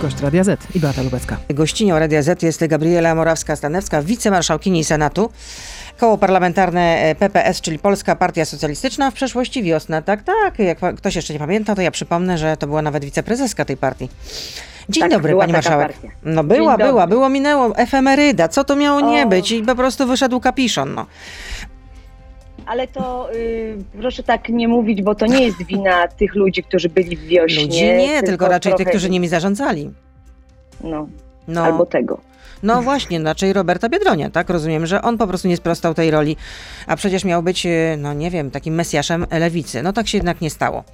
Gość Radia Z i Beata Lubecka. Gościnią Radia Z jest Gabriela Morawska-Stanewska, wicemarszałkini Senatu. Koło parlamentarne PPS, czyli Polska Partia Socjalistyczna, w przeszłości wiosna. Tak, tak. Jak ktoś jeszcze nie pamięta, to ja przypomnę, że to była nawet wiceprezeska tej partii. Dzień Tak, dobry, pani marszałek. partia. No była, była, było, minęło, efemeryda. Co to miało nie O. być? I po prostu wyszedł kapiszon, no. Ale to y, proszę tak nie mówić, bo to nie jest wina tych ludzi, którzy byli w wiośnie. Ludzi nie, tylko, raczej tych, trochę- którzy nimi zarządzali. No, No. albo tego. No właśnie, raczej Roberta Biedronia, tak? Rozumiem, że on po prostu nie sprostał tej roli, a przecież miał być, e, no nie wiem, takim mesjaszem lewicy. No tak się jednak nie stało.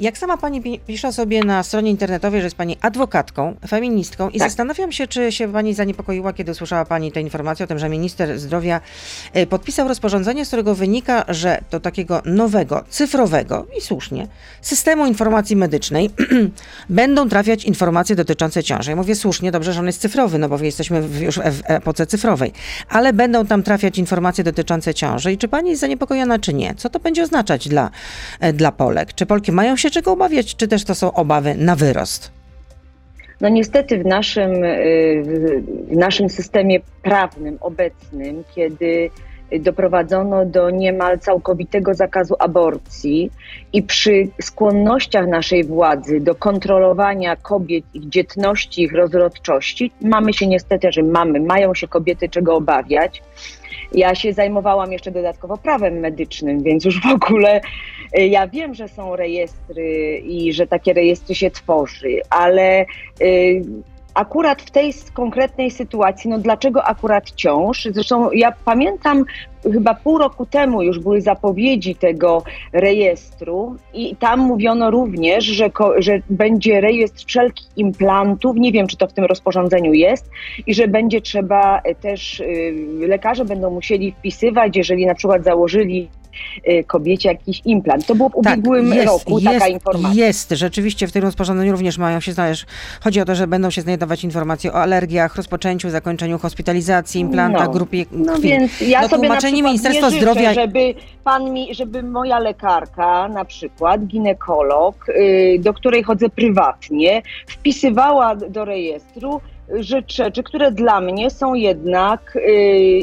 Jak sama pani pi- pisze sobie na stronie internetowej, że jest pani adwokatką, feministką i Tak. zastanawiam się, czy się pani zaniepokoiła, kiedy usłyszała pani tę informację o tym, że minister zdrowia e, podpisał rozporządzenie, z którego wynika, że do takiego nowego, cyfrowego i słusznie, systemu informacji medycznej będą trafiać informacje dotyczące ciąży. Ja mówię słusznie, dobrze, że on jest cyfrowy, no bo jesteśmy w, już w epoce cyfrowej, ale będą tam trafiać informacje dotyczące ciąży. I czy pani jest zaniepokojona, czy nie? Co to będzie oznaczać dla, e, dla Polek? Czy Polki mają się czego obawiać, czy też to są obawy na wyrost? No niestety w naszym, y, w naszym systemie prawnym obecnym, kiedy doprowadzono do niemal całkowitego zakazu aborcji i przy skłonnościach naszej władzy do kontrolowania kobiet, ich dzietności, ich rozrodczości, mamy się niestety, że mamy, mają się kobiety czego obawiać. Ja się zajmowałam jeszcze dodatkowo prawem medycznym, więc już w ogóle y, ja wiem, że są rejestry i że takie rejestry się tworzy, ale y, akurat w tej konkretnej sytuacji, no dlaczego akurat ciąż? Zresztą ja pamiętam, chyba pół roku temu już były zapowiedzi tego rejestru i tam mówiono również, że, że będzie rejestr wszelkich implantów, nie wiem czy to w tym rozporządzeniu jest, i że będzie trzeba e, też, y, lekarze będą musieli wpisywać, jeżeli na przykład założyli kobiecie jakiś implant. To było w ubiegłym roku taka informacja. Tak, Jest, rzeczywiście w tym rozporządzeniu również mają się znaleźć. Chodzi o to, że będą się znajdować informacje o alergiach, rozpoczęciu, zakończeniu hospitalizacji, implantach, No. grupie No krwi. więc ja No, sobie na przykład Ministerstwa nie życzę, Zdrowia- żeby pan mi, żeby moja lekarka, na przykład ginekolog, y, do której chodzę prywatnie, wpisywała do rejestru rzecz- rzeczy, które dla mnie są jednak y,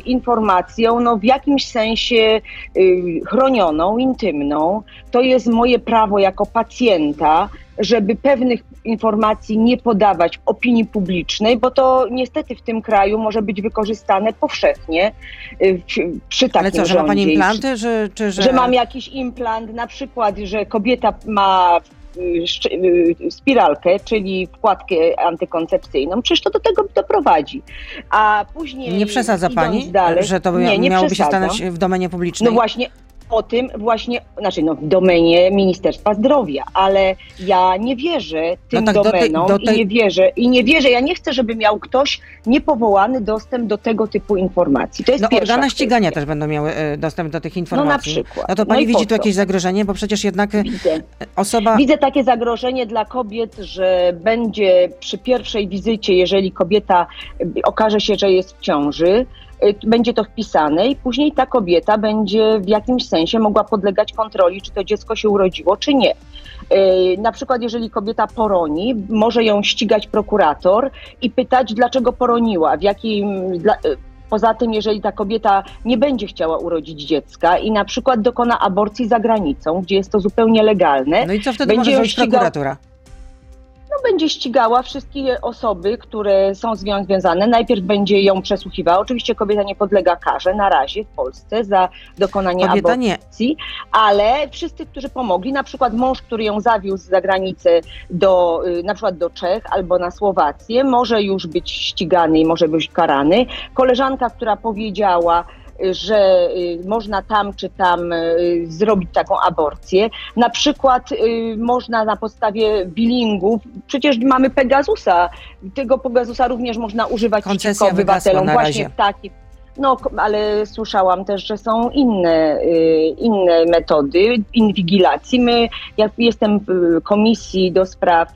informacją no, w jakimś sensie y, chronioną, intymną. To jest moje prawo jako pacjenta, żeby pewnych informacji nie podawać opinii publicznej, bo to niestety w tym kraju może być wykorzystane powszechnie y, przy takim Ale co, że ma pani implanty, że, czy że... że mam jakiś implant, na przykład, że kobieta ma spiralkę, czyli wkładkę antykoncepcyjną, przecież to do tego doprowadzi. A później. Nie przesadza pani, dalej, że to by nie, nie miałoby się stanąć w domenie publicznej? No właśnie o tym właśnie, znaczy no w domenie Ministerstwa Zdrowia, ale ja nie wierzę tym tak do tej- domenom do tej- i nie wierzę, i nie wierzę, ja nie chcę, żeby miał ktoś niepowołany dostęp do tego typu informacji. To jest No organy ścigania też będą miały e, dostęp do tych No informacji. na przykład. No to No pani i widzi tu jakieś zagrożenie, bo przecież jednak e, Widzę. osoba... Widzę takie zagrożenie dla kobiet, że będzie przy pierwszej wizycie, jeżeli kobieta y, okaże się, że jest w ciąży, będzie to wpisane i później ta kobieta będzie w jakimś sensie mogła podlegać kontroli, czy to dziecko się urodziło, czy nie. Y, Na przykład, jeżeli kobieta poroni, może ją ścigać prokurator i pytać, dlaczego poroniła, w jakim. Dla, y, Poza tym, jeżeli ta kobieta nie będzie chciała urodzić dziecka i na przykład dokona aborcji za granicą, gdzie jest to zupełnie legalne, No i co wtedy będzie może zrobić ścigał- prokuratura? No, będzie ścigała wszystkie osoby, które są z nią związane. Najpierw będzie ją przesłuchiwała. Oczywiście kobieta nie podlega karze na razie w Polsce za dokonanie Kobieta nie. aborcji, ale wszyscy, którzy pomogli, na przykład mąż, który ją zawiózł za granicę do, y, na przykład do Czech albo na Słowację, może już być ścigany i może być karany. Koleżanka, która powiedziała, że y, można tam czy tam y, zrobić taką aborcję. Na przykład y, można na podstawie billingów, przecież mamy Pegasusa, tego Pegasusa również można używać Koncesja przeciwko obywatelom właśnie w takich. No, ale słyszałam też, że są inne, y, inne metody inwigilacji. My, ja jestem w komisji do spraw y,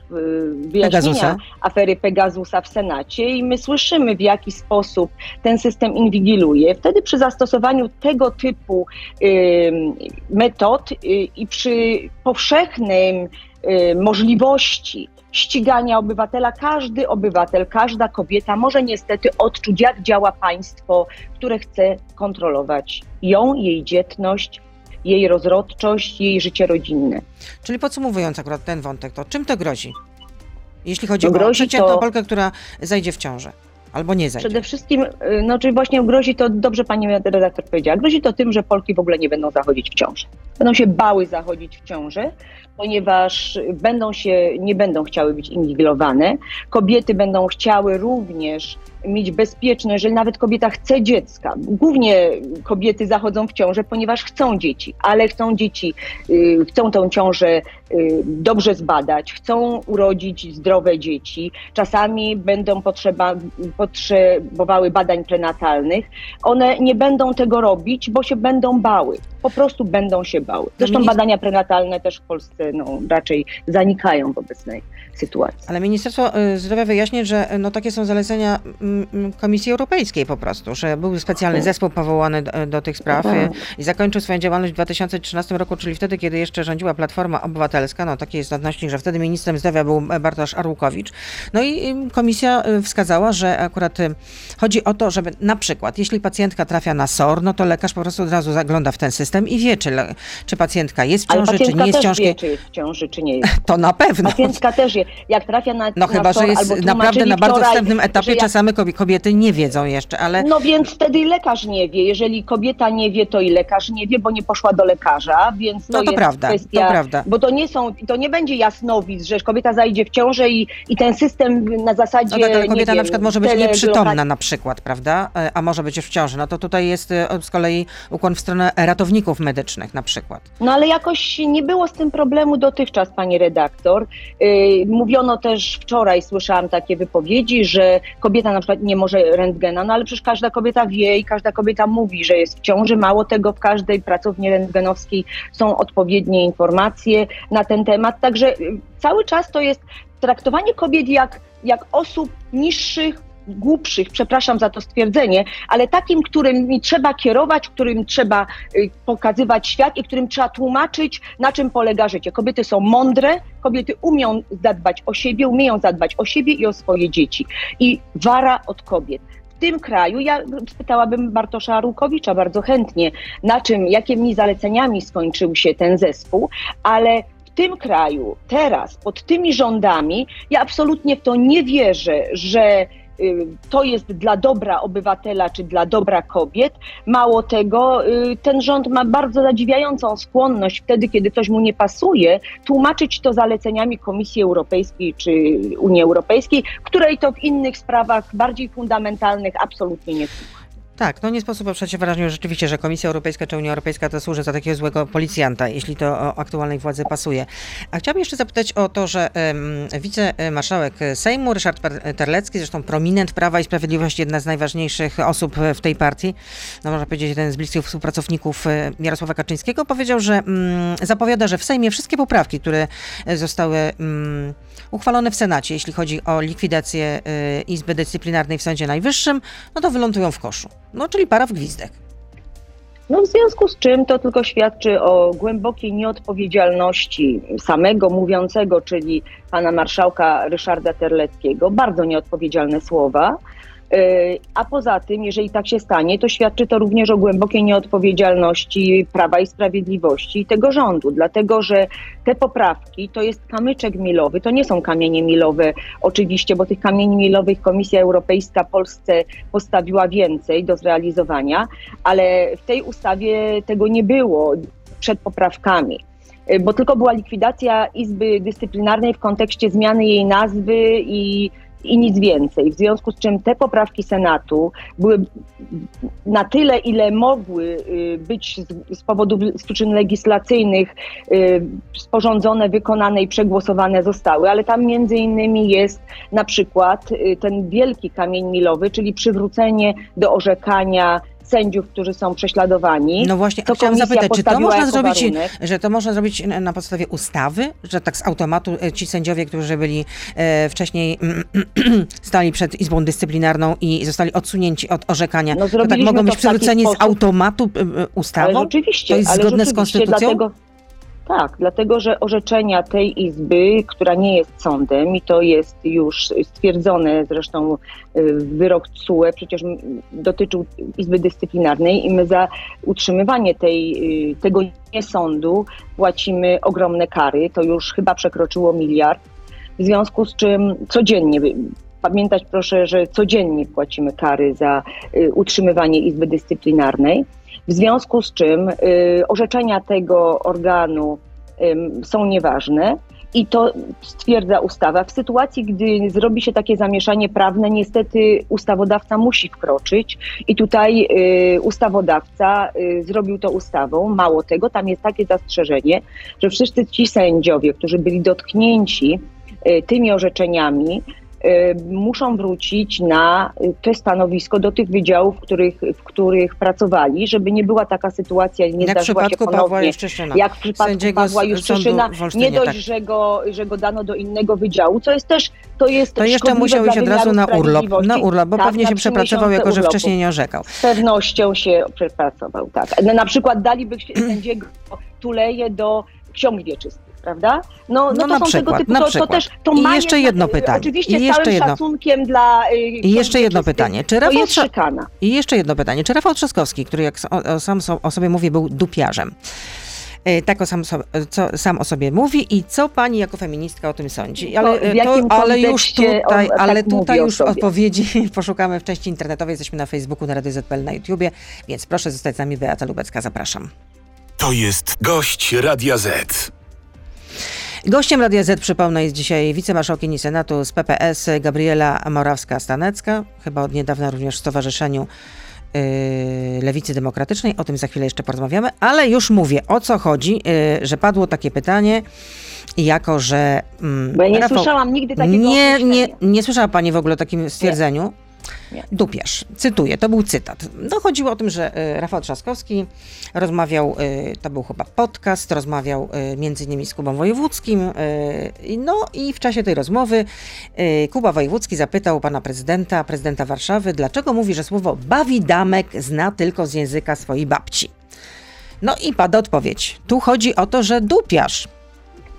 wyjaśnienia Pegasusa. afery Pegasusa w Senacie i my słyszymy, w jaki sposób ten system inwigiluje. Wtedy przy zastosowaniu tego typu y, metod i przy powszechnym możliwości ścigania obywatela. Każdy obywatel, każda kobieta może niestety odczuć, jak działa państwo, które chce kontrolować ją, jej dzietność, jej rozrodczość, jej życie rodzinne. Czyli podsumowując akurat ten wątek, to czym to grozi? Jeśli chodzi No o grozi przeciętną to- Polkę, która zajdzie w ciążę. Albo nie zajdzie. Przede wszystkim, y, no czyli właśnie grozi to, dobrze pani redaktor powiedziała, grozi to tym, że Polki w ogóle nie będą zachodzić w ciążę. Będą się bały zachodzić w ciążę, ponieważ będą się, nie będą chciały być inwigilowane. Kobiety będą chciały również mieć bezpieczne, jeżeli nawet kobieta chce dziecka. Głównie kobiety zachodzą w ciążę, ponieważ chcą dzieci, ale chcą dzieci, y, chcą tą ciążę y, dobrze zbadać, chcą urodzić zdrowe dzieci. Czasami będą potrzeba, potrzebowały badań prenatalnych. One nie będą tego robić, bo się będą bały. Po prostu będą się bały. Zresztą Minister- badania prenatalne też w Polsce no, raczej zanikają w obecnej sytuacji. Ale Ministerstwo y, Zdrowia wyjaśnia, że y, no, takie są zalecenia mm, mm, Komisji Europejskiej po prostu, że był specjalny Tak. zespół powołany do, do tych spraw y, Tak. i zakończył swoją działalność w 2013 roku, czyli wtedy, kiedy jeszcze rządziła Platforma Obywatelska. No taki jest odnośnik, że wtedy ministrem zdrowia był e, Bartosz Arłukowicz. No i komisja wskazała, że akurat chodzi o to, żeby na przykład, jeśli pacjentka trafia na SOR, no to lekarz po prostu od razu zagląda w ten system i wie, czy, czy pacjentka jest w ciąży, czy nie jest w ciąży. wie, czy jest w ciąży, czy nie jest. To na pewno. Pacjentka też wie. Jak trafia na No na chyba, że jest naprawdę na bardzo wczoraj, wstępnym etapie, jak- czasami kobie- kobiety nie wiedzą jeszcze, ale No więc wtedy lekarz nie wie. Jeżeli kobieta nie wie, to i lekarz nie wie, bo nie poszła do lekarza, więc to, No to jest prawda, to kwestia... prawda. Bo to nie są, to nie będzie jasnowic, że kobieta zajdzie w ciążę i, i ten system na zasadzie, no tak, ale kobieta wiem, na przykład może być nieprzytomna na przykład, prawda? E, A może być już w ciąży. No to tutaj jest e, z kolei ukłon w stronę ratowników medycznych na przykład. No ale jakoś nie było z tym problemu dotychczas, pani redaktor. Yy, mówiono też wczoraj, słyszałam takie wypowiedzi, że kobieta na przykład nie może rentgena, no ale przecież każda kobieta wie i każda kobieta mówi, że jest w ciąży. Mało tego, w każdej pracowni rentgenowskiej są odpowiednie informacje na ten temat. Także yy, cały czas to jest traktowanie kobiet jak, jak osób niższych, głupszych, przepraszam za to stwierdzenie, ale takim, którym trzeba kierować, którym trzeba y, pokazywać świat i którym trzeba tłumaczyć, na czym polega życie. Kobiety są mądre, kobiety umią zadbać o siebie, umieją zadbać o siebie i o swoje dzieci. I wara od kobiet. W tym kraju, ja spytałabym Bartosza Arłukowicza bardzo chętnie, na czym, jakimi zaleceniami skończył się ten zespół, ale w tym kraju, teraz, pod tymi rządami, ja absolutnie w to nie wierzę, że to jest dla dobra obywatela czy dla dobra kobiet. Mało tego, y, ten rząd ma bardzo zadziwiającą skłonność wtedy, kiedy coś mu nie pasuje, tłumaczyć to zaleceniami Komisji Europejskiej czy Unii Europejskiej, której to w innych sprawach bardziej fundamentalnych absolutnie nie słucha. Tak, no nie sposób oprzeć się wrażeniu rzeczywiście, że Komisja Europejska czy Unia Europejska to służy za takiego złego policjanta, jeśli to aktualnej władzy pasuje. A chciałabym jeszcze zapytać o to, że um, wicemarszałek Sejmu Ryszard Terlecki, zresztą prominent Prawa i Sprawiedliwości, jedna z najważniejszych osób w tej partii, no można powiedzieć jeden z bliskich współpracowników e, Jarosława Kaczyńskiego, powiedział, że mm, zapowiada, że w Sejmie wszystkie poprawki, które e, zostały mm, uchwalone w Senacie, jeśli chodzi o likwidację y, Izby Dyscyplinarnej w Sądzie Najwyższym, no to wylądują w koszu. No, czyli para w gwizdek. No w związku z czym to tylko świadczy o głębokiej nieodpowiedzialności samego mówiącego, czyli pana marszałka Ryszarda Terleckiego. Bardzo nieodpowiedzialne słowa. Yy, A poza tym, jeżeli tak się stanie, to świadczy to również o głębokiej nieodpowiedzialności Prawa i Sprawiedliwości tego rządu, dlatego że te poprawki to jest kamyczek milowy, to nie są kamienie milowe oczywiście, bo tych kamieni milowych Komisja Europejska Polsce postawiła więcej do zrealizowania, ale w tej ustawie tego nie było przed poprawkami. Y, Bo tylko była likwidacja Izby Dyscyplinarnej w kontekście zmiany jej nazwy i i nic więcej. W związku z czym te poprawki Senatu były na tyle, ile mogły y, być z, z powodu z przyczyn legislacyjnych y, sporządzone, wykonane i przegłosowane zostały, ale tam między innymi jest na przykład y, ten wielki kamień milowy, czyli przywrócenie do orzekania sędziów, którzy są prześladowani. No właśnie, To chciałam zapytać, czy to można zrobić, warunek. że to można zrobić na podstawie ustawy, że tak z automatu e, ci sędziowie, którzy byli e, wcześniej stali przed Izbą Dyscyplinarną i zostali odsunięci od orzekania, No, to tak mogą być przywróceni z automatu e, e, Ale ustawą? rzeczywiście, To jest ale zgodne z rzeczywiście, konstytucją? Dlatego, Tak, dlatego że orzeczenia tej izby, która nie jest sądem i to jest już stwierdzone, zresztą y, wyrok CUE przecież dotyczył Izby Dyscyplinarnej i my za utrzymywanie tej, y, tego niesądu płacimy ogromne kary, to już chyba przekroczyło miliard, w związku z czym codziennie Pamiętać proszę, że codziennie płacimy kary za y, utrzymywanie Izby Dyscyplinarnej. W związku z czym y, orzeczenia tego organu są nieważne. I to stwierdza ustawa. W sytuacji, gdy zrobi się takie zamieszanie prawne, niestety ustawodawca musi wkroczyć. I tutaj y, ustawodawca y, zrobił to ustawą. Mało tego, tam jest takie zastrzeżenie, że wszyscy ci sędziowie, którzy byli dotknięci y, tymi orzeczeniami, muszą wrócić na y, to stanowisko do tych wydziałów, w których, w których pracowali, żeby nie była taka sytuacja, nie jak zdarzyła się ponownie, jak w przypadku Pawła Juszczyszyna, nie dość, tak. że, go, że go dano do innego wydziału, co jest też to jest To jeszcze musiał iść od razu na urlop, na urlop, bo tak, pewnie się przepracował, jako że wcześniej nie orzekał. Z pewnością się przepracował, tak. Na przykład daliby sędziego Tuleje do ksiąg wieczystych prawda? No, no, no to są przykład, tego typu, to, to, też to I jeszcze jedno pytanie. Oczywiście I jeszcze całym jedno. szacunkiem dla y, I jeszcze jedno pytanie. Czy Rafał jest szykana. I jeszcze jedno pytanie. Czy Rafał Trzaskowski, który jak o, sam o sobie mówi, był dupiarzem, y, tak o sam, co, sam o sobie mówi i co pani jako feministka o tym sądzi. Ale, to, ale już tutaj, tak ale tutaj już odpowiedzi poszukamy w części internetowej. Jesteśmy na Facebooku, na Radio ZPL, na YouTubie, więc proszę zostać z nami. Beata Lubecka, zapraszam. To jest gość Radia Z. Gościem Radia Z, przypomnę, jest dzisiaj wicemarszałkini Senatu z PPS Gabriela Morawska-Stanecka, chyba od niedawna również w Stowarzyszeniu yy, Lewicy Demokratycznej. O tym za chwilę jeszcze porozmawiamy, ale już mówię, o co chodzi, yy, że padło takie pytanie, jako że... Mm, Bo ja nie Rafał, słyszałam nigdy takiego Nie, nie, nie słyszała pani w ogóle o takim stwierdzeniu. Nie. Dupiarz. Cytuję, to był cytat. No, chodziło o tym, że e, Rafał Trzaskowski rozmawiał, e, to był chyba podcast, rozmawiał e, między innymi z Kubą Wojewódzkim. No i w czasie tej rozmowy Kuba Wojewódzki zapytał pana prezydenta, prezydenta Warszawy, dlaczego mówi, że słowo bawidamek zna tylko z języka swojej babci. No i pada odpowiedź. Tu chodzi o to, że dupiarz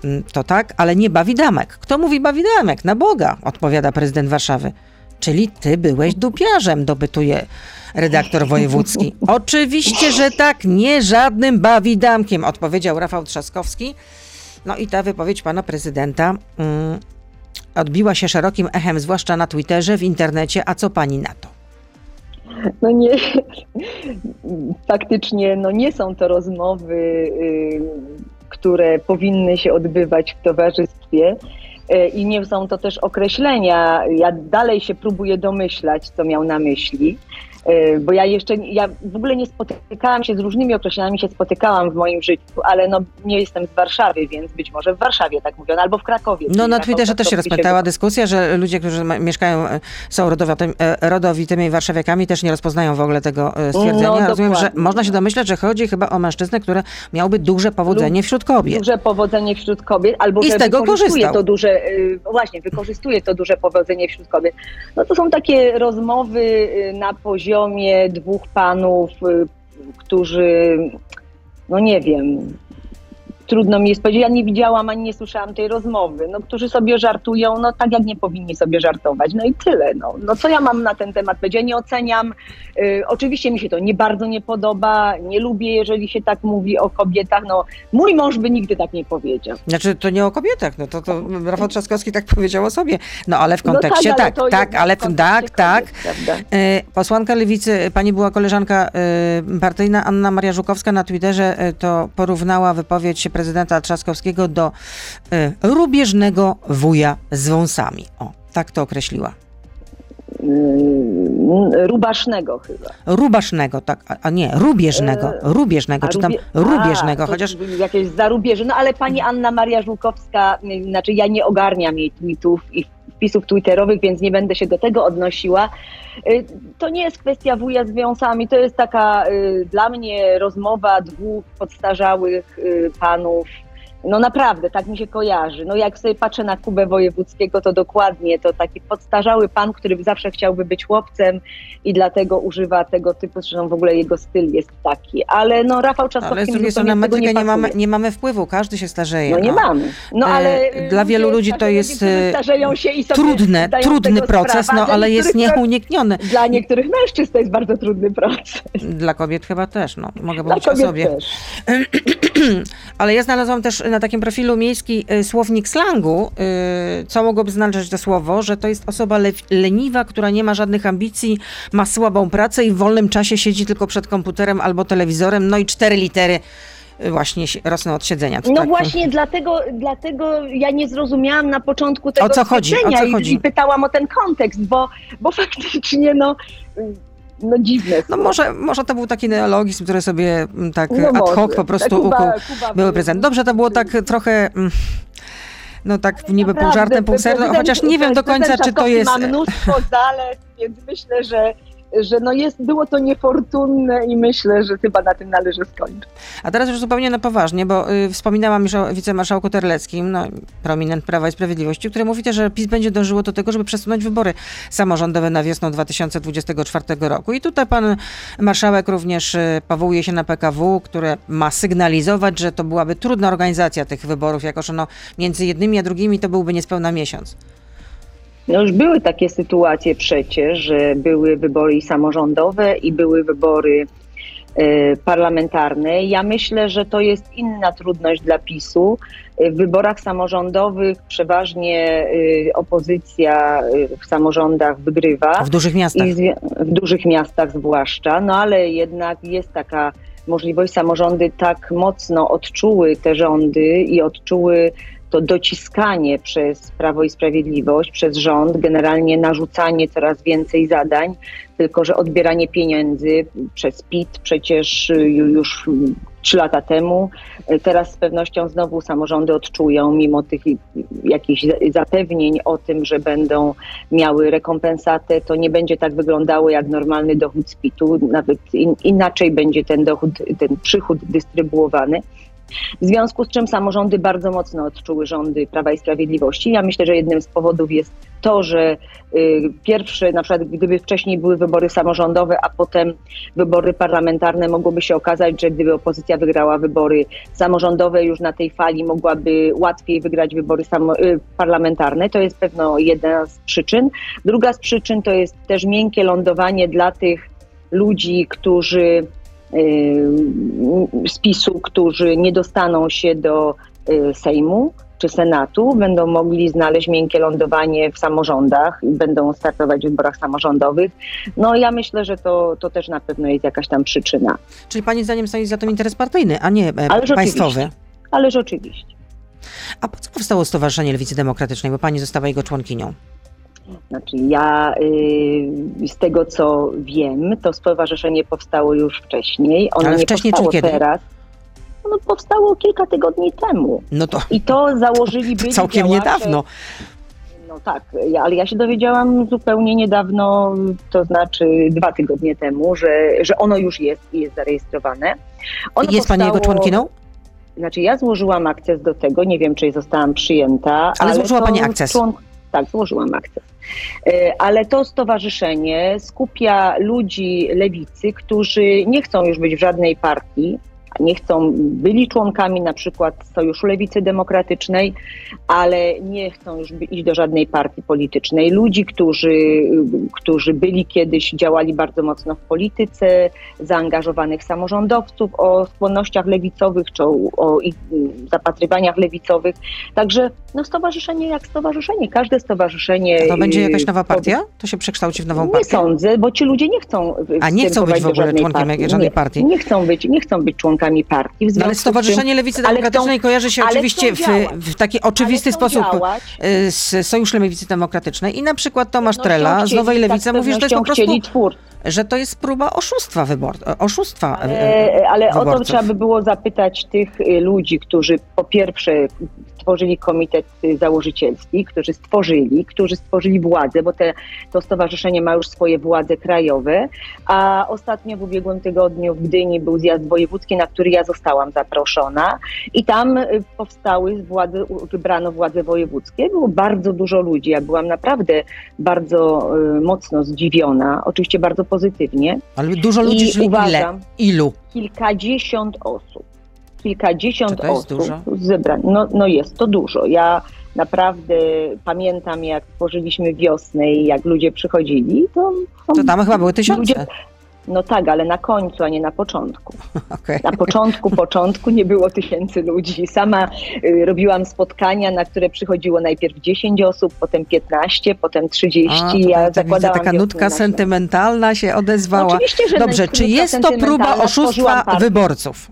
mm, to tak, ale nie bawidamek. Kto mówi bawidamek? Na Boga, odpowiada prezydent Warszawy. Czyli ty byłeś dupiarzem, dobytuje redaktor wojewódzki. Oczywiście, że tak, nie żadnym bawidamkiem, odpowiedział Rafał Trzaskowski. No i ta wypowiedź pana prezydenta mm, odbiła się szerokim echem, zwłaszcza na Twitterze, w internecie. A co pani na to? No nie, faktycznie no nie są to rozmowy, y, które powinny się odbywać w towarzystwie. E, i nie są to też określenia. Ja dalej się próbuję domyślać, co miał na myśli. E, bo ja jeszcze, ja w ogóle nie spotykałam się z różnymi określeniami, się spotykałam w moim życiu, ale no nie jestem z Warszawy, więc być może w Warszawie tak mówiono, albo w Krakowie. No na Twitterze też się rozpętała dyskusja, że ludzie, którzy mieszkają, e, są rodowitymi warszawiakami, też nie rozpoznają w ogóle tego stwierdzenia. No, Rozumiem, że można się domyśleć, że chodzi chyba o mężczyznę, który miałby duże powodzenie wśród kobiet. Duże powodzenie wśród kobiet, albo I z tego korzystał. to duże, właśnie, wykorzystuje to duże powodzenie wśród kobiet. No to są takie rozmowy na poziomie poziomie dwóch panów, y, którzy, no nie wiem, trudno mi jest powiedzieć, ja nie widziałam ani nie słyszałam tej rozmowy, no, którzy sobie żartują, no tak jak nie powinni sobie żartować, no i tyle. No, no co ja mam na ten temat powiedzieć? Ja nie oceniam, y, oczywiście mi się to nie bardzo nie podoba, nie lubię, jeżeli się tak mówi o kobietach, no mój mąż by nigdy tak nie powiedział. Znaczy to nie o kobietach, no to, to Rafał Trzaskowski tak powiedział o sobie, no ale w kontekście, no tak, tak, tak ale w, tak, tak. Y, posłanka Lewicy, pani była koleżanka y, partyjna Anna Maria Żukowska na Twitterze y, to porównała wypowiedź prezydenta Trzaskowskiego do y, rubieżnego wuja z wąsami. O, tak to określiła. Mm, rubasznego chyba. Rubasznego, tak, a nie, rubieżnego, e, rubieżnego, czy tam rubieżnego, a, chociaż... Jakieś zarubieże, no ale pani Anna Maria Żółkowska, y, znaczy ja nie ogarniam jej tweetów i wpisów twitterowych, więc nie będę się do tego odnosiła. Y, to nie jest kwestia wuja z wiązami, to jest taka y, dla mnie rozmowa dwóch podstarzałych y, panów, No naprawdę, tak mi się kojarzy. No jak sobie patrzę na Kubę Wojewódzkiego, to dokładnie to taki podstarzały pan, który zawsze chciałby być chłopcem i dlatego używa tego typu, zresztą w ogóle jego styl jest taki. Ale no Rafał Trzaskowski... Ale z drugiej strony na metrykę nie mamy, nie mamy wpływu, każdy się starzeje. No nie mamy. No, ale e, Dla wielu ludzi to jest e, starzeją się i sobie trudne, trudny proces, no ale jest nieunikniony. Dla niektórych mężczyzn to jest bardzo trudny proces. Dla kobiet chyba też, no mogę mówić o sobie. Też. ale ja znalazłam też na takim profilu miejski y, słownik slangu, y, co mogłoby znaczyć to słowo, że to jest osoba le leniwa, która nie ma żadnych ambicji, ma słabą pracę i w wolnym czasie siedzi tylko przed komputerem albo telewizorem, no i cztery litery y, właśnie rosną od siedzenia. To no tak. właśnie, dlatego, dlatego ja nie zrozumiałam na początku tego o co chodzi? O co chodzi? I, i pytałam o ten kontekst, bo, bo faktycznie no no dziwne. No może, może to był taki neologizm, który sobie mm, tak no ad hoc po prostu Kuba, ukuł Kuba były prezent. Dobrze, to było tak trochę... Mm, no tak niby pół żartem, pół serio, chociaż nie wiem do końca, czy to jest... ma mnóstwo zalet, więc myślę, że że no jest, było to niefortunne i myślę, że chyba na tym należy skończyć. A teraz już zupełnie na poważnie, bo y, wspominałam już o wicemarszałku Terleckim, no, prominent Prawa i Sprawiedliwości, który mówi też, że PiS będzie dążyło do tego, żeby przesunąć wybory samorządowe na wiosnę 2024 roku. I tutaj pan marszałek również y, powołuje się na PKW, które ma sygnalizować, że to byłaby trudna organizacja tych wyborów, jako że no, między jednymi a drugimi to byłby niespełna miesiąc. No już były takie sytuacje przecież, że były wybory samorządowe i były wybory e, parlamentarne. Ja myślę, że to jest inna trudność dla PiSu. W wyborach samorządowych przeważnie e, opozycja e, w samorządach wygrywa. W dużych miastach. w dużych miastach zwłaszcza, no ale jednak jest taka możliwość, samorządy tak mocno odczuły te rządy i odczuły to dociskanie przez Prawo i Sprawiedliwość, przez rząd, generalnie narzucanie coraz więcej zadań, tylko że odbieranie pieniędzy przez PIT przecież już trzy lata temu. Teraz z pewnością znowu samorządy odczują, mimo tych jakichś zapewnień o tym, że będą miały rekompensatę, to nie będzie tak wyglądało jak normalny dochód z PIT-u, nawet in, inaczej będzie ten dochód, ten przychód dystrybuowany. W związku z czym samorządy bardzo mocno odczuły rządy Prawa i Sprawiedliwości. Ja myślę, że jednym z powodów jest to, że y, pierwsze, na przykład gdyby wcześniej były wybory samorządowe, a potem wybory parlamentarne, mogłoby się okazać, że gdyby opozycja wygrała wybory samorządowe, już na tej fali mogłaby łatwiej wygrać wybory y, parlamentarne. To jest pewno jedna z przyczyn. Druga z przyczyn to jest też miękkie lądowanie dla tych ludzi, którzy spisu, którzy nie dostaną się do y, Sejmu czy Senatu, będą mogli znaleźć miękkie lądowanie w samorządach i będą startować w wyborach samorządowych. No ja myślę, że to, to też na pewno jest jakaś tam przyczyna. Czyli pani zdaniem stoi za tym interes partyjny, a nie e, Ależ państwowy? Oczywiście. Ależ oczywiście. A po co powstało Stowarzyszenie Lewicy Demokratycznej, bo pani została jego członkinią? Znaczy ja y, z tego co wiem, to stowarzyszenie powstało już wcześniej. Ono Ale nie wcześniej powstało czy kiedy? teraz. Ono powstało kilka tygodni temu. No to, I to założyli byli całkiem działacze, niedawno. No tak, ale ja się dowiedziałam zupełnie niedawno, to znaczy dwa tygodnie temu, że, że ono już jest i jest zarejestrowane. Ono jest pani jego członkiną? Znaczy ja złożyłam akces do tego, nie wiem czy zostałam przyjęta. Ale, ale złożyła pani akces? Człon... Tak, złożyłam akces. Ale to stowarzyszenie skupia ludzi lewicy, którzy nie chcą już być w żadnej partii, nie chcą, byli członkami na przykład Sojuszu Lewicy Demokratycznej, ale nie chcą już iść do żadnej partii politycznej. Ludzi, którzy, którzy byli kiedyś, działali bardzo mocno w polityce, zaangażowanych samorządowców o skłonnościach lewicowych czy o, o ich zapatrywaniach lewicowych. Także no, stowarzyszenie jak stowarzyszenie, każde stowarzyszenie. A to będzie jakaś nowa partia? To się przekształci w nową partię? Nie sądzę, bo ci ludzie nie chcą. A nie chcą być w ogóle członkiem partii. żadnej partii? Nie, nie, chcą być, nie chcą być członkami członkami partii. No ale Stowarzyszenie czym, Lewicy Demokratycznej chcą, kojarzy się oczywiście w, w, taki oczywisty sposób działać. Y, z Sojuszem Lewicy Demokratycznej i na przykład Tomasz Trela z Nowej Lewicy tak, mówi, że to jest po prostu... Twór. Że to jest próba oszustwa wybor, oszustwa Ale, ale o to trzeba by było zapytać tych y, ludzi, którzy po pierwsze stworzyli komitet y, założycielski, którzy stworzyli, którzy stworzyli władzę, bo te, to stowarzyszenie ma już swoje władze krajowe, a ostatnio w ubiegłym tygodniu w Gdyni był zjazd wojewódzki, na który ja zostałam zaproszona i tam y, powstały władze, wybrano władze wojewódzkie. Było bardzo dużo ludzi, ja byłam naprawdę bardzo mocno zdziwiona, oczywiście bardzo pozytywnie. Ale dużo ludzi, I czyli ile? uważam, Ilu? kilkadziesiąt osób. Kilkadziesiąt Czy to jest osób dużo? zebrań. No, no jest to dużo. Ja naprawdę pamiętam, jak tworzyliśmy wiosnę i jak ludzie przychodzili, to, To tam chyba były tysiące. Ludzie- no tak, ale na końcu, a nie na początku. Okej. Na początku, początku nie było tysięcy ludzi. Sama y, robiłam spotkania, na które przychodziło najpierw 10 osób, potem 15, potem 30. A, tutaj ja tak widzę, zakładałam taka nutka sentymentalna się odezwała. Oczywiście, że Dobrze, czy jest to próba oszustwa wyborców?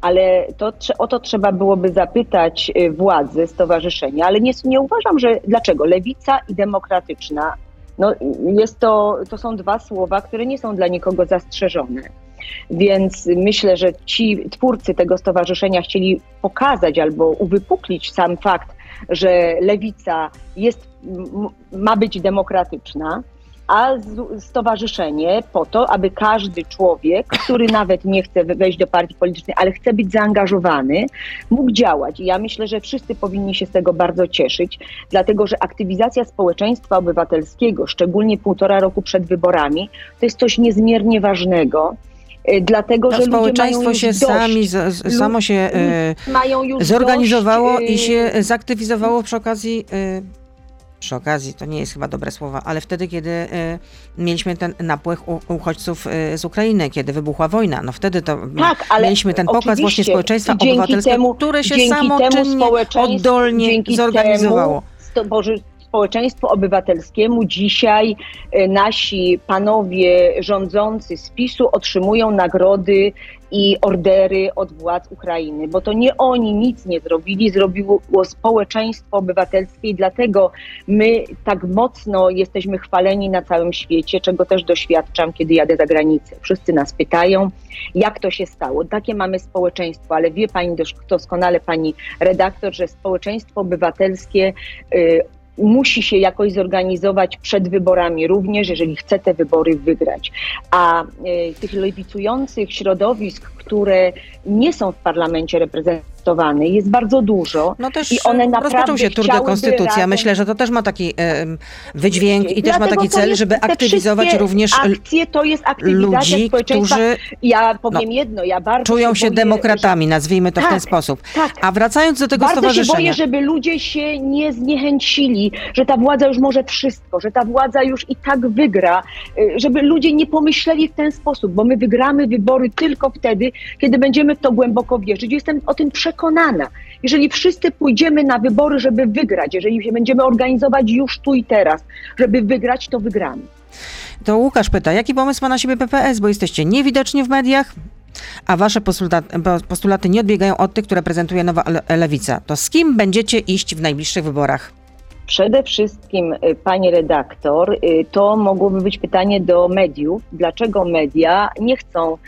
Ale to, o to trzeba byłoby zapytać y, władzy stowarzyszenia, ale nie, nie uważam, że dlaczego lewica i demokratyczna. No, jest to, to są dwa słowa, które nie są dla nikogo zastrzeżone. Więc myślę, że ci twórcy tego stowarzyszenia chcieli pokazać albo uwypuklić sam fakt, że lewica jest, ma być demokratyczna, a stowarzyszenie po to, aby każdy człowiek, który nawet nie chce wejść do partii politycznej, ale chce być zaangażowany, mógł działać. I ja myślę, że wszyscy powinni się z tego bardzo cieszyć, dlatego że aktywizacja społeczeństwa obywatelskiego, szczególnie półtora roku przed wyborami, to jest coś niezmiernie ważnego. y, Dlatego, To że społeczeństwo się sami, z, samo się e, zorganizowało dość, i y, się zaktywizowało przy okazji. e, Przy okazji to nie jest chyba dobre słowa, ale wtedy, kiedy e, mieliśmy ten napływ u- uchodźców e, z Ukrainy, kiedy wybuchła wojna, no wtedy to Tak, ale mieliśmy ten pokaz właśnie społeczeństwa obywatelskiego, które się samoczynnie, oddolnie zorganizowało. Temu, Boże, społeczeństwu obywatelskiemu dzisiaj e, nasi panowie rządzący z PiSu otrzymują nagrody i ordery od władz Ukrainy, bo to nie oni nic nie zrobili, zrobiło społeczeństwo obywatelskie i dlatego my tak mocno jesteśmy chwaleni na całym świecie, czego też doświadczam, kiedy jadę za granicę. Wszyscy nas pytają, jak to się stało. Takie mamy społeczeństwo, ale wie pani doskonale, pani redaktor, że społeczeństwo obywatelskie y, musi się jakoś zorganizować przed wyborami również, jeżeli chce te wybory wygrać. A y, tych lewicujących środowisk, które nie są w parlamencie reprezentowane, jest bardzo dużo. No też I one naprawdę się Tour de Konstytucja. razem- Myślę, że to też ma taki wydźwięk i też ma Dlatego taki cel, żeby aktywizować również Akcje to jest aktywizacja ludzi, którzy Ja powiem jedno, ja bardzo czują się boję, demokratami, nazwijmy to w ten Tak, sposób. Tak. A wracając do tego Bardzo się boję, stowarzyszenia. żeby ludzie się nie zniechęcili, że ta władza już może wszystko, że ta władza już i tak wygra, y, żeby ludzie nie pomyśleli w ten sposób, bo my wygramy wybory tylko wtedy, kiedy będziemy w to głęboko wierzyć. Jestem o tym przekonana. Jeżeli wszyscy pójdziemy na wybory, żeby wygrać, jeżeli się będziemy organizować już tu i teraz, żeby wygrać, to wygramy. To Łukasz pyta, jaki pomysł ma na siebie PPS, bo jesteście niewidoczni w mediach, a wasze postulaty, nie odbiegają od tych, które prezentuje nowa le- lewica. To z kim będziecie iść w najbliższych wyborach? Przede wszystkim, y, pani redaktor, y, to mogłoby być pytanie do mediów. Dlaczego media nie chcą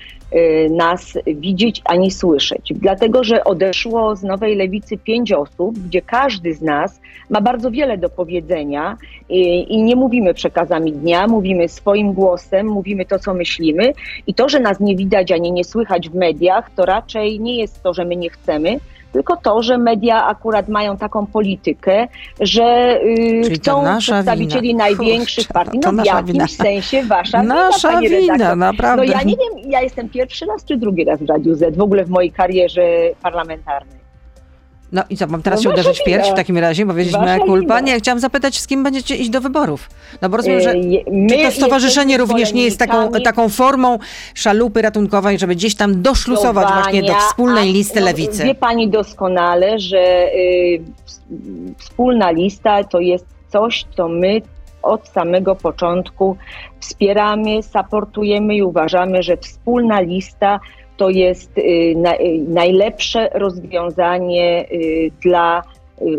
nas widzieć ani słyszeć? Dlatego, że odeszło z Nowej Lewicy pięć osób, gdzie każdy z nas ma bardzo wiele do powiedzenia i, i nie mówimy przekazami dnia, mówimy swoim głosem, mówimy to, co myślimy. I to, że nas nie widać ani nie słychać w mediach, to raczej nie jest to, że my nie chcemy, tylko to, że media akurat mają taką politykę, że y, to chcą przedstawicieli wina. największych Kurczę, partii. No w jakimś wina. sensie wasza Nasza wina, wina, naprawdę. No ja nie wiem, ja jestem pierwszy raz czy drugi raz w Radiu Z w ogóle w mojej karierze parlamentarnej. No i co, mam teraz No się uderzyć w pierś w takim razie, powiedzieć Wasza moja kulpa? Nie, chciałam zapytać, z kim będziecie iść do wyborów. No bo rozumiem, że E, my czy to stowarzyszenie również nie jest taką, taką formą szalupy ratunkowej, żeby gdzieś tam doszlusować właśnie do wspólnej listy no, lewicy? Wie pani doskonale, że y, ws- wspólna lista to jest coś, co my od samego początku. Wspieramy, supportujemy i uważamy, że wspólna lista to jest y, na, najlepsze rozwiązanie y, dla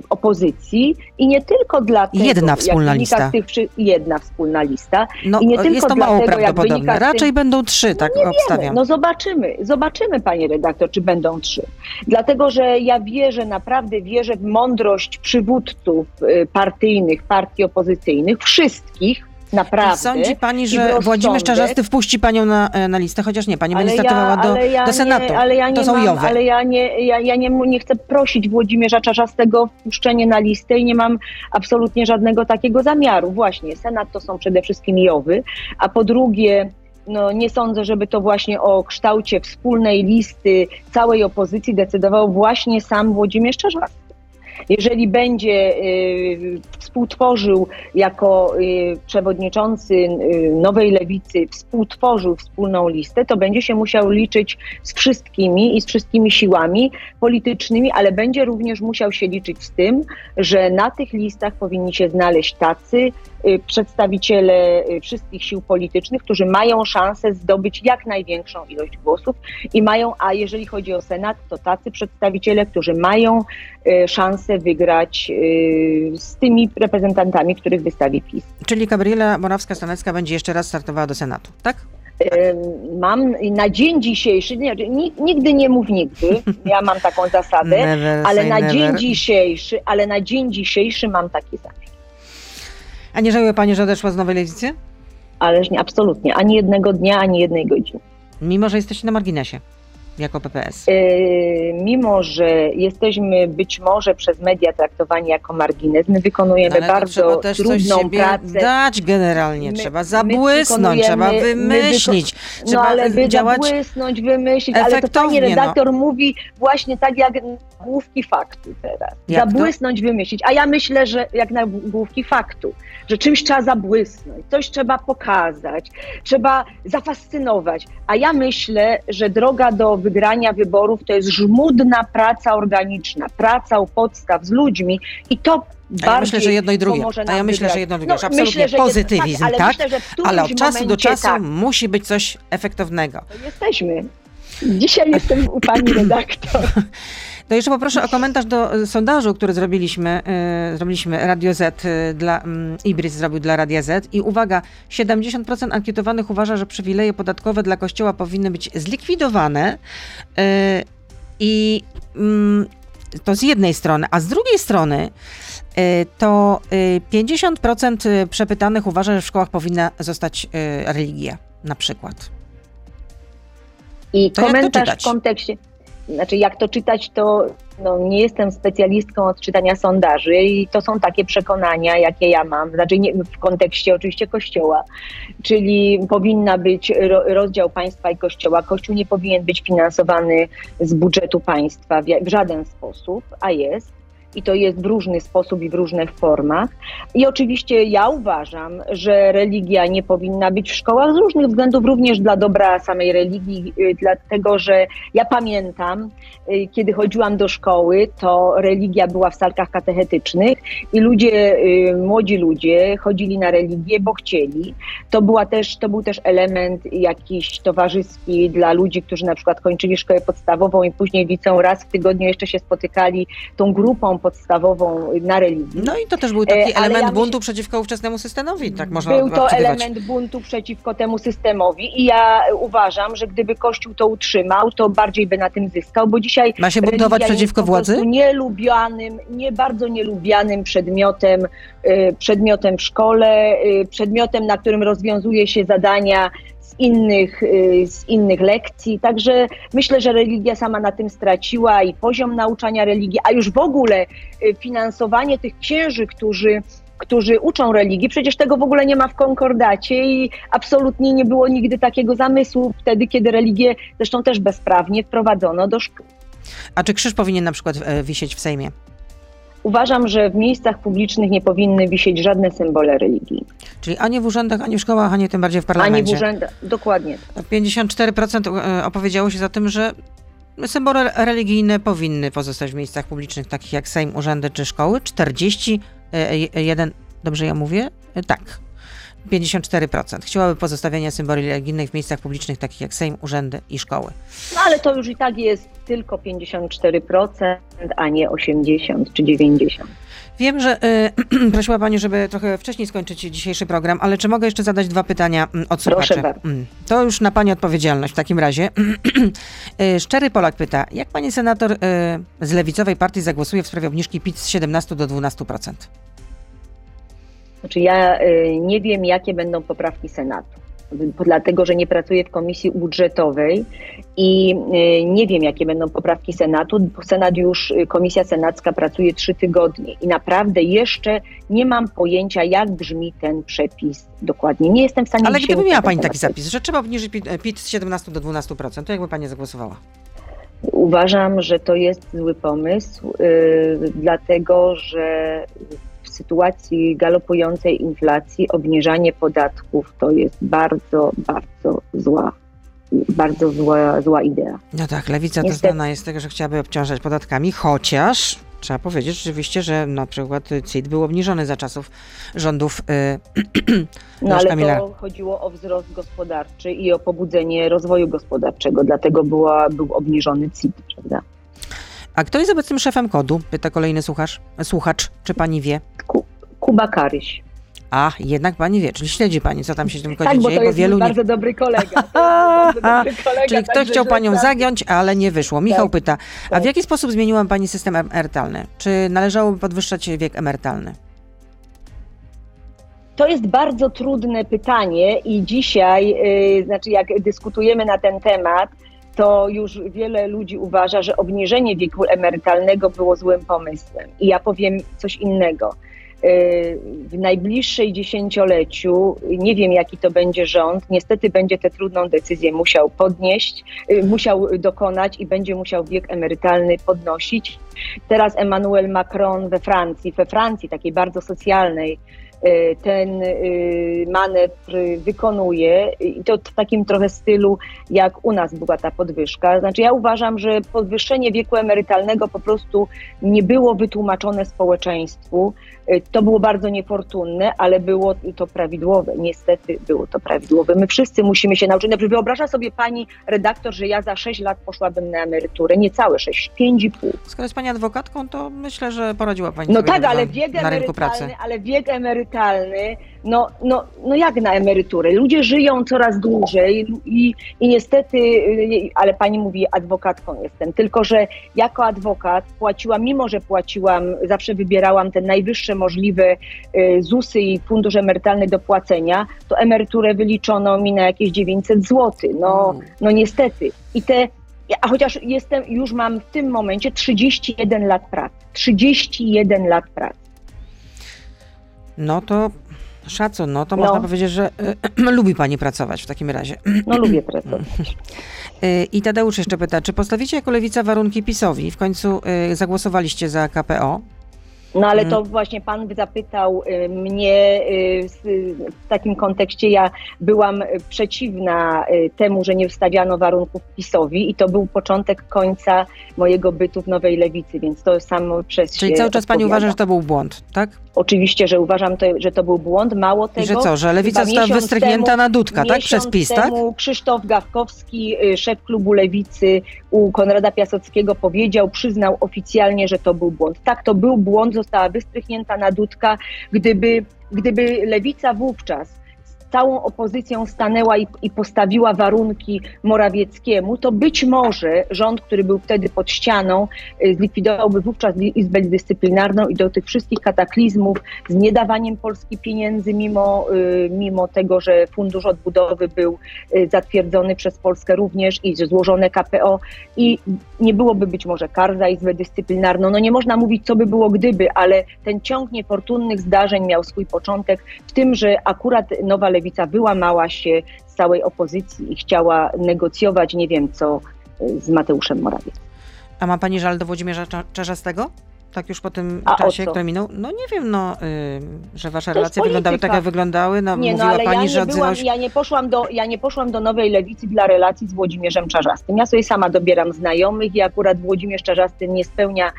opozycji i nie tylko dlatego, Jedna wspólna lista. Tych, jedna wspólna lista. No, I nie tylko jest to mało dlatego, prawdopodobne. Raczej będą trzy, tak obstawiam. No zobaczymy, zobaczymy, panie redaktor, czy będą trzy. Dlatego, że ja wierzę, naprawdę wierzę w mądrość przywódców y, partyjnych, partii opozycyjnych, wszystkich, naprawdę. Sądzi pani, że rozsądek. Włodzimierz Czarzasty wpuści panią na, e, na listę, chociaż nie, pani będzie startowała do, ale ja do Senatu. Nie, ale ja nie to są mam, Jowy. Ale ja nie, ja, ja nie, nie chcę prosić Włodzimierza Czarzastego o wpuszczenie na listę i nie mam absolutnie żadnego takiego zamiaru. Właśnie, Senat to są przede wszystkim Jowy, a po drugie no, nie sądzę, żeby to właśnie o kształcie wspólnej listy całej opozycji decydował właśnie sam Włodzimierz Czarzasty. Jeżeli będzie y, współtworzył jako y, przewodniczący y, Nowej Lewicy, współtworzył wspólną listę, to będzie się musiał liczyć z wszystkimi i z wszystkimi siłami politycznymi, ale będzie również musiał się liczyć z tym, że na tych listach powinni się znaleźć tacy przedstawiciele y, wszystkich sił politycznych, którzy mają szansę zdobyć jak największą ilość głosów i mają, a jeżeli chodzi o Senat, to tacy przedstawiciele, którzy mają y, szansę wygrać y, z tymi reprezentantami, których wystawi PiS. Czyli Gabriela Morawska-Stanecka będzie jeszcze raz startowała do Senatu, tak? Mam na dzień dzisiejszy, nigdy nie mów nigdy, ja mam taką zasadę, ale na never. dzień dzisiejszy, ale na dzień dzisiejszy mam taki zamiar. A nie żałuje pani, że odeszła z Nowej Lewicy? Ależ nie, absolutnie, ani jednego dnia, ani jednej godziny. Mimo, że jesteście na marginesie, jako PPS. Yy, mimo, że jesteśmy być może przez media traktowani jako margines, my wykonujemy No, Ale to bardzo trzeba też coś trudną siebie pracę. dać generalnie. My- trzeba zabłysnąć, trzeba my wymyślić. No Trzeba ale działać zabłysnąć, wymyślić, ale to pani no. redaktor mówi właśnie tak jak główki faktu teraz. Jak to? zabłysnąć, wymyślić. A ja myślę, że jak na główki faktu, że czymś trzeba zabłysnąć, coś trzeba pokazać, trzeba zafascynować. A ja myślę, że droga do wygrania wyborów to jest żmudna praca organiczna, praca u podstaw z ludźmi i to A ja myślę, że jedno i drugie. A ja myślę, że jedno i drugie. No, absolutnie myślę, pozytywizm, tak, ale tak? myślę, Ale od czasu do czasu tak, musi być coś efektownego. to jesteśmy. Dzisiaj jestem u pani redaktor. To jeszcze poproszę o komentarz do y, sondażu, który zrobiliśmy, y, zrobiliśmy Radio Z y, dla, mm, Ibris zrobił dla Radia Z. I uwaga, 70% ankietowanych uważa, że przywileje podatkowe dla Kościoła powinny być zlikwidowane. I mm, to z jednej strony, a z drugiej strony to y, 50% przepytanych uważa, że w szkołach powinna zostać religia na przykład. I To komentarz w kontekście, znaczy jak to czytać, to no, nie jestem specjalistką od czytania sondaży i to są takie przekonania, jakie ja mam, znaczy nie, w kontekście oczywiście Kościoła, czyli powinna być ro, rozdział państwa i Kościoła. Kościół nie powinien być finansowany z budżetu państwa w, w żaden sposób, a jest. I to jest w różny sposób i w różnych formach. I oczywiście ja uważam, że religia nie powinna być w szkołach z różnych względów, również dla dobra samej religii, y, dlatego że ja pamiętam, y, kiedy chodziłam do szkoły, to religia była w salkach katechetycznych i ludzie, y, młodzi ludzie chodzili na religię, bo chcieli. To, była też, to był też element jakiś towarzyski dla ludzi, którzy na przykład kończyli szkołę podstawową i później liceum raz w tygodniu jeszcze się spotykali tą grupą podstawową na religii. No i to też był taki E, ale element ja buntu przeciwko ówczesnemu systemowi, tak można Był to element buntu przeciwko temu systemowi i ja uważam, że gdyby Kościół to utrzymał, to bardziej by na tym zyskał, bo dzisiaj Ma się buntować przeciwko władzy? nielubianym, nie bardzo nielubianym przedmiotem, y, przedmiotem w szkole, y, przedmiotem, na którym rozwiązuje się zadania z innych, y, z innych lekcji. Także myślę, że religia sama na tym straciła i poziom nauczania religii, a już w ogóle y, finansowanie tych księży, którzy którzy uczą religii, przecież tego w ogóle nie ma w konkordacie i absolutnie nie było nigdy takiego zamysłu wtedy, kiedy religię zresztą też bezprawnie wprowadzono do szkół. A czy krzyż powinien na przykład e, wisieć w Sejmie? Uważam, że w miejscach publicznych nie powinny wisieć żadne symbole religii. Czyli ani w urzędach, ani w szkołach, ani tym bardziej w Ani w parlamencie. urzędach. Dokładnie. 54% e, opowiedziało się za tym, że symbole religijne powinny pozostać w miejscach publicznych, takich jak Sejm, urzędy czy szkoły. 41, dobrze ja mówię? E, Tak. 54%. Chciałaby pozostawienia symboli religijnych w miejscach publicznych takich jak Sejm, urzędy i szkoły. No ale to już i tak jest tylko 54%, a nie 80 czy 90. Wiem, że y, prosiła Pani, żeby trochę wcześniej skończyć dzisiejszy program, ale czy mogę jeszcze zadać dwa pytania mm, od Proszę słuchaczy? bardzo. Mm, To już na Pani odpowiedzialność w takim razie. Y, Szczery Polak pyta, jak Pani senator y, z lewicowej partii zagłosuje w sprawie obniżki PIT z 17 do 12%? Znaczy ja y, nie wiem, jakie będą poprawki Senatu. Dlatego, że nie pracuję w komisji budżetowej i y, nie wiem, jakie będą poprawki Senatu. Senat już, y, komisja senacka pracuje trzy tygodnie i naprawdę jeszcze nie mam pojęcia, jak brzmi ten przepis dokładnie. Nie jestem w stanie Ale gdyby miała Pani taki zapis, że trzeba obniżyć PIT, z 17 do 12%, to jakby Pani zagłosowała? Uważam, że to jest zły pomysł, yy, dlatego że sytuacji galopującej inflacji obniżanie podatków to jest bardzo, bardzo zła, bardzo zła, zła idea. No tak, lewica to Niestety. znana jest tego, że chciałaby obciążać podatkami, chociaż trzeba powiedzieć rzeczywiście, że na przykład CIT był obniżony za czasów rządów y, No ale Millera. to chodziło o wzrost gospodarczy i o pobudzenie rozwoju gospodarczego, dlatego była, był obniżony CIT, prawda? A kto jest obecnym szefem kodu? Pyta kolejny słuchacz. Słuchacz, czy pani wie? Ku, Kuba Karyś. A, jednak pani wie, czyli śledzi pani, co tam się w tym kodzie Tak, bo dzieje, to jest wielu mój nie... bardzo dobry kolega. Bardzo dobry Czyli ktoś chciał panią żegnam. zagiąć, ale nie wyszło. Michał Tak, pyta, a w tak. jaki sposób zmieniła pani system emerytalny? Czy należałoby podwyższać wiek emerytalny? To jest bardzo trudne pytanie i dzisiaj, yy, znaczy jak dyskutujemy na ten temat, to już wiele ludzi uważa, że obniżenie wieku emerytalnego było złym pomysłem. I ja powiem coś innego. Yy, W najbliższej dziesięcioleciu, nie wiem jaki to będzie rząd, niestety będzie tę trudną decyzję musiał podnieść, yy, musiał dokonać i będzie musiał wiek emerytalny podnosić. Teraz Emmanuel Macron we Francji, we Francji takiej bardzo socjalnej, y, ten y, manewr wykonuje i to w takim trochę stylu, jak u nas była ta podwyżka. Znaczy ja uważam, że podwyższenie wieku emerytalnego po prostu nie było wytłumaczone społeczeństwu. Y, To było bardzo niefortunne, ale było to prawidłowe. Niestety było to prawidłowe. My wszyscy musimy się nauczyć. Znaczy wyobraża sobie pani redaktor, że ja za 6 lat poszłabym na emeryturę. Niecałe 6, 5,5. Skoro jest pani adwokatką, to myślę, że poradziła pani No tak, ale wiek na rynku pracy. ale wiek emerytalny, no, no, no jak na emeryturę? Ludzie żyją coraz dłużej i, i niestety, y, ale pani mówi, adwokatką jestem, tylko że jako adwokat płaciłam, mimo że płaciłam, zawsze wybierałam te najwyższe możliwe y, ZUSy i fundusz emerytalny do płacenia, to emeryturę wyliczono mi na jakieś 900 zł. No, Mm. no niestety. I te a chociaż jestem, już mam w tym momencie 31 lat pracy. 31 lat pracy. No to szacun, no to No. można powiedzieć, że y, lubi pani pracować w takim razie. No lubię pracować. Y, I Tadeusz jeszcze pyta, czy postawicie jako lewica warunki PiSowi? W końcu y, zagłosowaliście za KPO. No ale Mhm. to właśnie pan zapytał y, mnie y, w takim kontekście. Ja byłam przeciwna y, temu, że nie wstawiano warunków PiSowi i to był początek końca mojego bytu w Nowej Lewicy, więc to samo przez Czyli cały czas pani uważa, że to był błąd, tak? Oczywiście, że uważam, to, że to był błąd. Mało tego. I że co, że lewica została wystrychnięta temu- na dudka, tak? Przez PiS, tak? temu Krzysztof Gawkowski, szef klubu Lewicy u Konrada Piaseckiego powiedział, przyznał oficjalnie, że to był błąd. Tak, to był błąd, została wystrychnięta na dudka. Gdyby, gdyby Lewica wówczas całą opozycją stanęła i, i postawiła warunki Morawieckiemu, to być może rząd, który był wtedy pod ścianą, y, zlikwidowałby wówczas Izbę Dyscyplinarną i do tych wszystkich kataklizmów z niedawaniem Polski pieniędzy, mimo, y, mimo tego, że Fundusz Odbudowy był y, zatwierdzony przez Polskę również i złożone KPO i nie byłoby być może kar za Izbę Dyscyplinarną. No nie można mówić, co by było gdyby, ale ten ciąg niefortunnych zdarzeń miał swój początek w tym, że akurat Nowa Lewica wyłamała się z całej opozycji i chciała negocjować nie wiem co z Mateuszem Morawieckim. A ma pani żal do Włodzimierza Cza- Czarzastego? Tak już po tym A czasie, który minął? No nie wiem, no, y, że wasze To relacje wyglądały tak, jak wyglądały. No, Nie, no mówiła ale pani, ja że odzywał się... ja, nie poszłam do, ja nie poszłam do Nowej Lewicy dla relacji z Włodzimierzem Czarzastym. Ja sobie sama dobieram znajomych i akurat Włodzimierz Czarzasty nie spełnia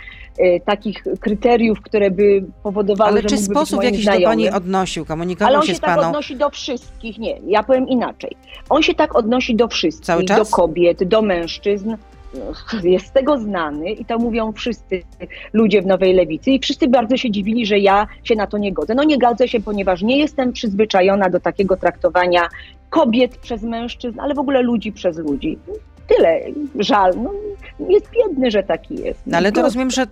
takich kryteriów, które by powodowały, Ale że czy sposób w jakiś do pani odnosił, Ale komunikował on się się tak paną? odnosi do wszystkich. Nie, ja powiem inaczej. On się tak odnosi do wszystkich, Cały czas? do kobiet, do mężczyzn. Jest z tego znany i to mówią wszyscy ludzie w Nowej Lewicy i wszyscy bardzo się dziwili, że ja się na to nie godzę. No nie godzę się, ponieważ nie jestem przyzwyczajona do takiego traktowania kobiet przez mężczyzn, ale w ogóle ludzi przez ludzi. Tyle. Żal. No, jest biedny, że taki jest. No, ale to No, rozumiem, że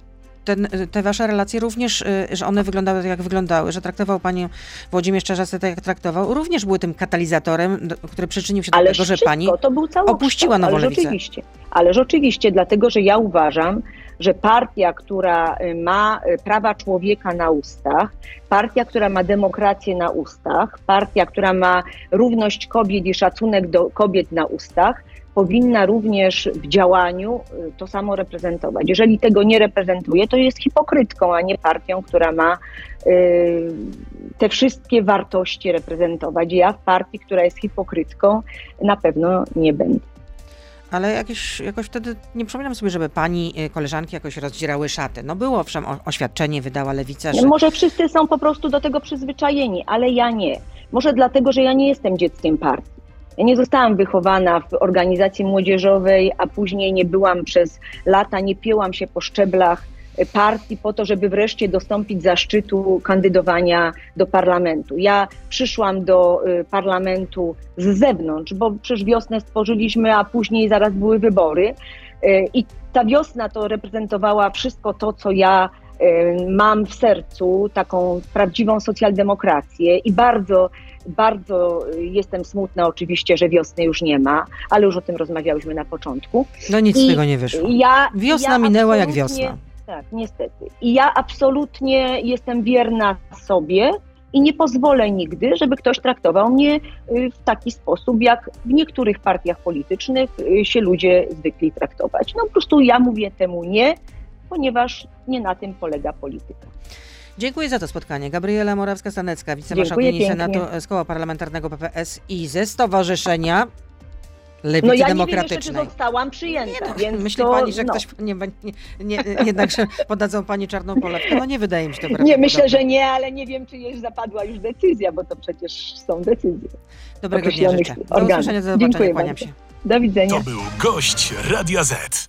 ten, te wasze relacje również, y, że one wyglądały tak, jak wyglądały, że traktował pani Włodzimierz Czarzasty tak, jak traktował, również były tym katalizatorem, który przyczynił się do Ale tego, że wszystko, pani... to był cały opuściła Nową Ależ Lewicę. oczywiście, ależ oczywiście, dlatego że ja uważam, że partia, która y, ma y, prawa człowieka na ustach, partia, która ma demokrację na ustach, partia, która ma równość kobiet i szacunek do kobiet na ustach, powinna również w działaniu y, to samo reprezentować. Jeżeli tego nie reprezentuje, to jest hipokrytką, a nie partią, która ma y, te wszystkie wartości reprezentować. Ja w partii, która jest hipokrytką, na pewno nie będę. Ale jakieś, jakoś wtedy nie przypominam sobie, żeby pani y, koleżanki jakoś rozdzierały szaty. No było owszem, oświadczenie wydała Lewica, że... Może wszyscy są po prostu do tego przyzwyczajeni, ale ja nie. Może dlatego, że ja nie jestem dzieckiem partii. Ja nie zostałam wychowana w organizacji młodzieżowej, a później nie byłam przez lata, nie pięłam się po szczeblach partii po to, żeby wreszcie dostąpić zaszczytu kandydowania do parlamentu. Ja przyszłam do y, parlamentu z zewnątrz, bo przecież wiosnę stworzyliśmy, a później zaraz były wybory. Y, I ta wiosna to reprezentowała wszystko to, co ja mam w sercu, taką prawdziwą socjaldemokrację i bardzo, bardzo y, jestem smutna oczywiście, że wiosny już nie ma, ale już o tym rozmawiałyśmy na początku. No nic z I- tego nie wyszło. Ja, Wiosna ja minęła jak wiosna. Tak, niestety. I ja absolutnie jestem wierna sobie i nie pozwolę nigdy, żeby ktoś traktował mnie y, w taki sposób, jak w niektórych partiach politycznych y, się ludzie zwykli traktować. No po prostu ja mówię temu nie, ponieważ nie na tym polega polityka. Dziękuję za to spotkanie. Gabriela Morawska-Stanecka, Dziękuję wicemarszałkini. Senatu z Koła Parlamentarnego PPS i ze Stowarzyszenia Lewicy No ja nie wiem jeszcze, czy Demokratycznej. zostałam przyjęta, Nie no, więc Myśli to, pani, że no. ktoś nie, będzie- nie, nie, jednak, że podadzą pani czarną polewkę? No nie wydaje mi się to Nie, myślę, że nie, ale nie wiem, czy jest zapadła już decyzja, bo to przecież są decyzje. Dobrego dnia życzę. Do usłyszenia, do zobaczenia, Dziękuję kłaniam bardzo. się. Do widzenia. To był gość Radia Z.